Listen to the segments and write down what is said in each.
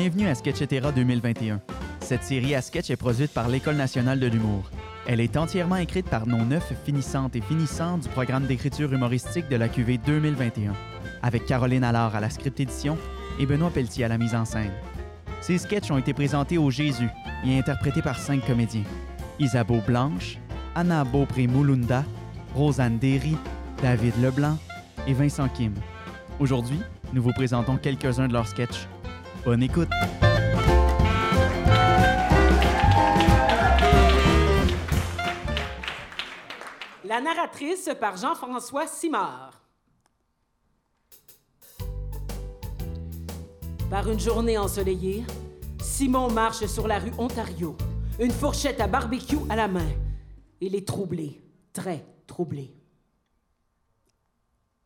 Bienvenue à Sketchetera 2021. Cette série à sketch est produite par l'École nationale de l'humour. Elle est entièrement écrite par nos neuf finissantes et finissants du programme d'écriture humoristique de la QV 2021, avec Caroline Allard à la script édition et Benoît Pelletier à la mise en scène. Ces sketchs ont été présentés au Jésus et interprétés par cinq comédiens. Isabeau Blanche, Anna Beaupré-Moulunda, Rosanne Derry, David Leblanc et Vincent Kim. Aujourd'hui, nous vous présentons quelques-uns de leurs sketchs. Bonne écoute! La narratrice par Jean-François Simard. Par une journée ensoleillée, Simon marche sur la rue Ontario, une fourchette à barbecue à la main. Il est troublé, très troublé.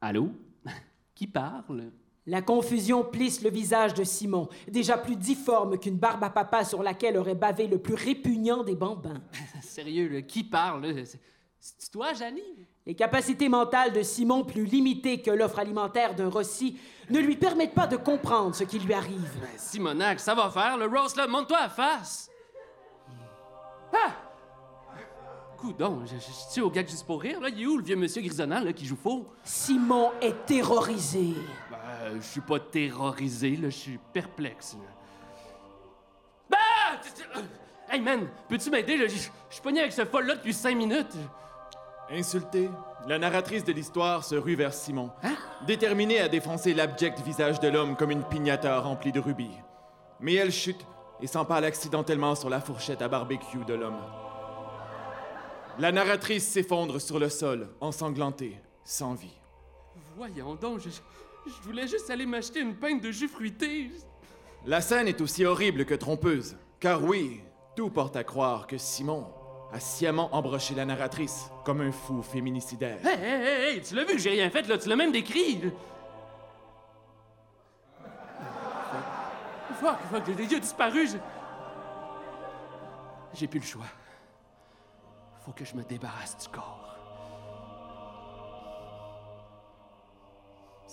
Allô? Qui parle? La confusion plisse le visage de Simon, déjà plus difforme qu'une barbe à papa sur laquelle aurait bavé le plus répugnant des bambins. Sérieux, là, qui parle? C'est- C'est toi, Janie? Les capacités mentales de Simon, plus limitées que l'offre alimentaire d'un Rossi, ne lui permettent pas de comprendre ce qui lui arrive. Ben, Simonac, ça va faire, le roast, là, monte-toi à face! Ah! Coudon, je, je, je suis au gag juste pour rire, là. Il est où le vieux monsieur grisonnant, là, qui joue faux? Simon est terrorisé. Ben, je suis pas terrorisé, là, je suis perplexe, là. Bah! Hey, man, peux-tu m'aider? Je suis pogné avec ce folle-là depuis cinq minutes. Insultée, la narratrice de l'histoire se rue vers Simon, déterminée à défoncer l'abject visage de l'homme comme une piñata remplie de rubis. Mais elle chute et s'empale accidentellement sur la fourchette à barbecue de l'homme. La narratrice s'effondre sur le sol, ensanglantée, sans vie. Voyons donc, je, je voulais juste aller m'acheter une pinte de jus fruité. La scène est aussi horrible que trompeuse, car oui, tout porte à croire que Simon a sciemment embroché la narratrice comme un fou féminicidaire. Hey, hey, hey, hey, tu l'as vu que j'ai rien fait, là, tu l'as même décrit. Fuck, fuck, il a disparu. je- J'ai plus le choix. Faut que je me débarrasse du corps.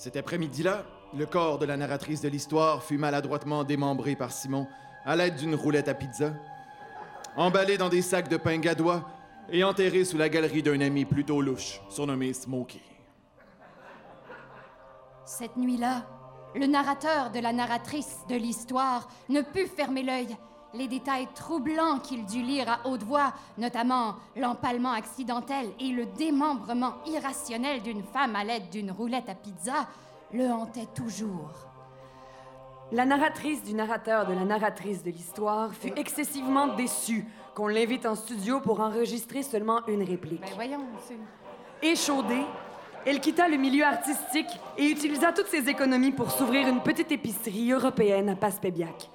Cet après-midi-là, le corps de la narratrice de l'histoire fut maladroitement démembré par Simon à l'aide d'une roulette à pizza, emballé dans des sacs de pain gadois et enterré sous la galerie d'un ami plutôt louche, surnommé Smokey. Cette nuit-là, le narrateur de la narratrice de l'histoire ne put fermer l'œil. Les détails troublants qu'il dut lire à haute voix, notamment l'empalement accidentel et le démembrement irrationnel d'une femme à l'aide d'une roulette à pizza, le hantaient toujours. La narratrice du narrateur de la narratrice de l'histoire fut excessivement déçue qu'on l'invite en studio pour enregistrer seulement une réplique. Ben voyons. Échaudée, elle quitta le milieu artistique et utilisa toutes ses économies pour s'ouvrir une petite épicerie européenne à Passepébiac.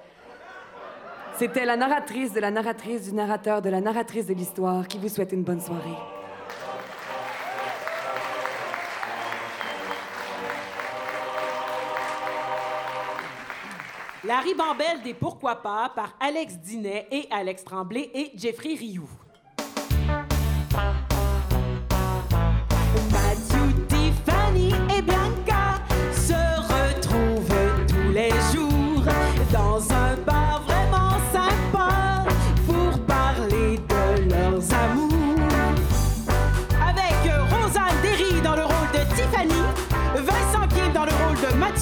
C'était la narratrice de la narratrice du narrateur de la narratrice de l'histoire qui vous souhaite une bonne soirée. La ribambelle des Pourquoi pas par Alex Dinet et Alex Tremblay et Jeffrey Rioux.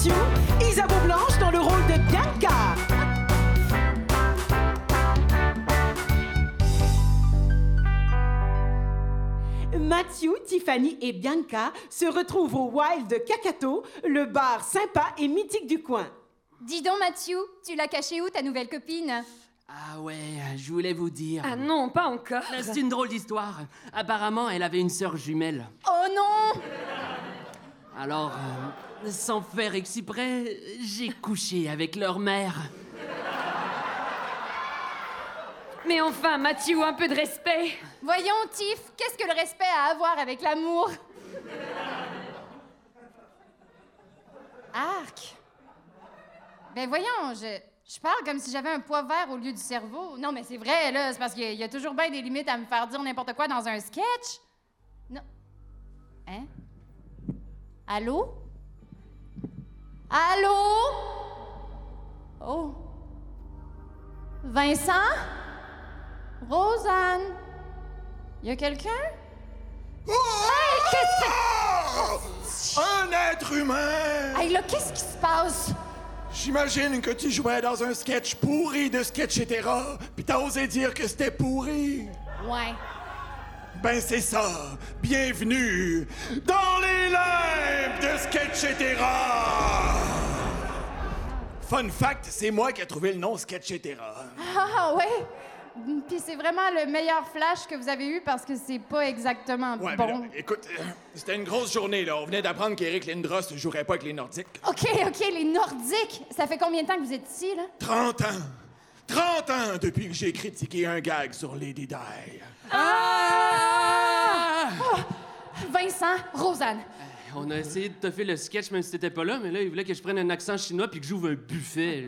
Mathieu, Isabeau Blanche dans le rôle de Bianca. Mathieu, Tiffany et Bianca se retrouvent au Wild de Kakato, le bar sympa et mythique du coin. Dis donc, Mathieu, tu l'as caché où, ta nouvelle copine? Ah ouais, je voulais vous dire. Ah non, pas encore. C'est une drôle d'histoire. Apparemment, elle avait une sœur jumelle. Oh non Alors, euh, sans faire exprès, j'ai couché avec leur mère. Mais enfin, Mathieu, un peu de respect. Voyons, Tiff, qu'est-ce que le respect a à voir avec l'amour? Arc Ben voyons, je, je parle comme si j'avais un poids vert au lieu du cerveau. Non, mais c'est vrai, là, c'est parce qu'il y a- il y a toujours bien des limites à me faire dire n'importe quoi dans un sketch. Non. Hein? Allô? Allô? Oh. Vincent? Rosanne? Y a quelqu'un? Hey, qu'est-ce que... Un être humain! Hey, là, qu'est-ce qui se passe? J'imagine que tu jouais dans un sketch pourri de Sketchetera, puis t'as osé dire que c'était pourri. Ouais. Ben c'est ça. Bienvenue dans les limbes de Sketchetera. Fun fact, c'est moi qui ai trouvé le nom Sketchetera. Ah, ouais. Puis c'est vraiment le meilleur flash que vous avez eu parce que c'est pas exactement Ouais, mais bon. là, écoute, euh, c'était une grosse journée là. On venait d'apprendre qu'Eric Lindros jouerait pas avec les Nordiques. OK, OK, les Nordiques. Ça fait combien de temps que vous êtes ici, là? 30 ans. 30 ans depuis que j'ai critiqué un gag sur Lady Di. Vincent, Rosanne. On a essayé de te faire le sketch même si t'étais pas là, mais là, il voulait que je prenne un accent chinois puis que j'ouvre un buffet.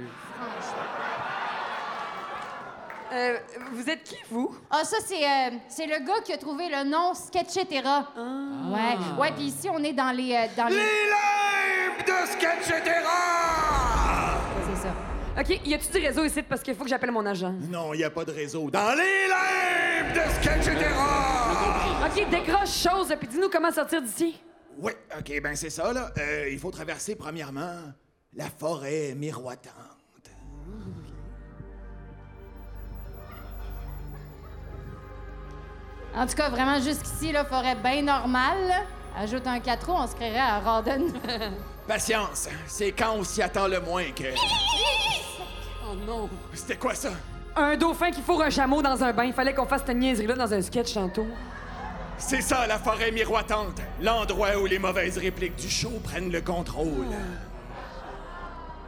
Euh, vous êtes qui, vous? Ah, ça, c'est euh, c'est le gars qui a trouvé le nom Sketchetera. Ouais, ouais, puis ici, on est dans les... euh, dans les... Les limbes de Sketchetera! OK, y a-tu du réseau ici? Parce qu'il faut que j'appelle mon agent. Non, y a pas de réseau. Dans les limbes de Sketchetera! OK, décroche chose, puis dis-nous comment sortir d'ici. Ouais, ok, ben c'est ça, là. Euh, il faut traverser, premièrement, la forêt miroitante. En tout cas, vraiment, jusqu'ici, là, forêt bien normale. Ajoute un 4 roues, on se créerait à Rawdon. Patience, c'est quand on s'y attend le moins que... Oh non! C'était quoi ça? Un dauphin qui fourre un chameau dans un bain. Il fallait qu'on fasse cette niaiserie-là dans un sketch tantôt. C'est ça, la forêt miroitante. L'endroit où les mauvaises répliques du show prennent le contrôle.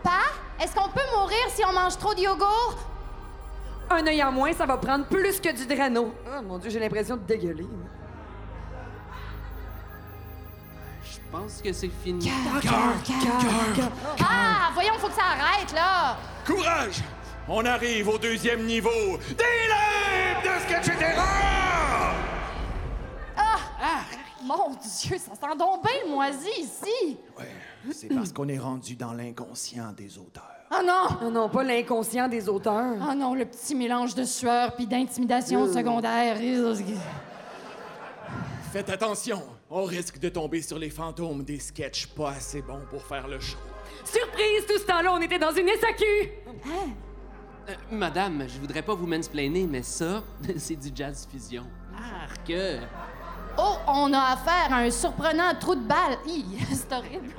Pa, est-ce qu'on peut mourir si on mange trop de yogourt? Un œil en moins, ça va prendre plus que du drano. Oh mon Dieu, j'ai l'impression de dégueuler. Je pense que c'est fini. Ah, voyons, faut que ça arrête, là. Courage! On arrive au deuxième niveau des de Sketchetera! Mon Dieu, ça sent donc bien moisi ici. Ouais, c'est parce qu'on est rendu dans l'inconscient des auteurs. Oh non! Non, non, pas l'inconscient des auteurs. Oh non, le petit mélange de sueur puis d'intimidation secondaire. Faites attention, on risque de tomber sur les fantômes des sketchs pas assez bons pour faire le show. Surprise, tout ce temps-là, on était dans une SAQ! Euh, madame, je voudrais pas vous mansplainer, mais ça, c'est du jazz fusion. Arc! Oh, on a affaire à un surprenant trou de balle. Hi, c'est horrible.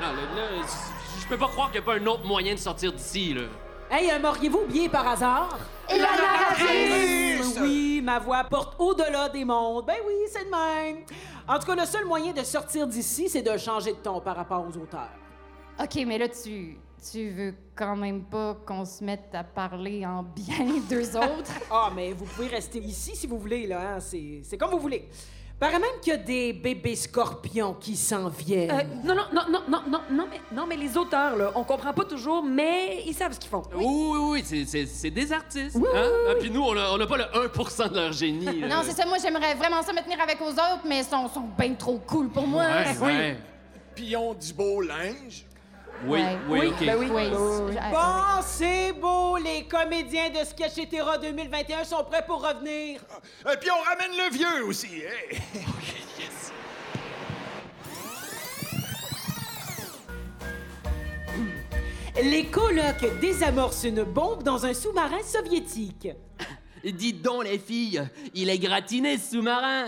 Non, là, là, je- je peux pas croire qu'il y a pas un autre moyen de sortir d'ici, là. Hey, euh, m'auriez-vous oublié par hasard? Et la narratrice! Oui, ma voix porte au-delà des mondes. Ben oui, c'est de même. En tout cas, le seul moyen de sortir d'ici, c'est de changer de ton par rapport aux auteurs. OK, mais là, tu, tu veux quand même pas qu'on se mette à parler en bien d'eux autres? Ah, mais vous pouvez rester ici si vous voulez, là. hein. C'est c'est comme vous voulez. Paraît même qu'il y a des bébés scorpions qui s'en viennent. Euh, non, non, non, non, non, non, non, mais, non, mais les auteurs, là, on comprend pas toujours, mais ils savent ce qu'ils font. Oui, oui, oui, c'est- c'est c'est des artistes. hein? Ah, puis nous, on a, on a pas le 1% de leur génie. non, c'est ça, moi, j'aimerais vraiment ça me tenir avec aux autres, mais ils sont, sont bien trop cool pour moi. Ouais, ouais. Puis ils ont du beau linge. Oui, Ouais. oui, OK. ben oui. Oui, je- Bon, c'est beau. Les comédiens de Sketchetera 2021 sont prêts pour revenir. Et puis on ramène le vieux aussi. hein? Les colocs désamorcent une bombe dans un sous-marin soviétique. Dites donc, les filles, il est gratiné, ce sous-marin.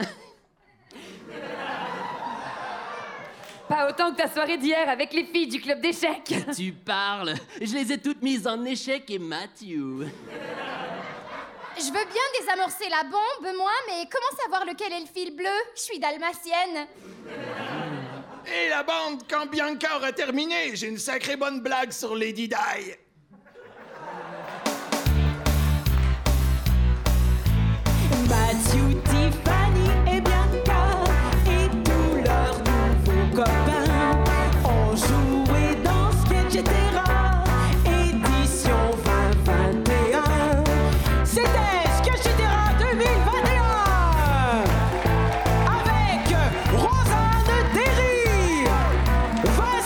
Pas autant que ta soirée d'hier avec les filles du club d'échecs. tu parles. Je les ai toutes mises en échec et Matthew. Je veux bien désamorcer la bombe, moi, mais comment savoir lequel est le fil bleu? Je suis dalmatienne. Et la bande, quand Bianca aura terminé, j'ai une sacrée bonne blague sur Lady Di. Fight!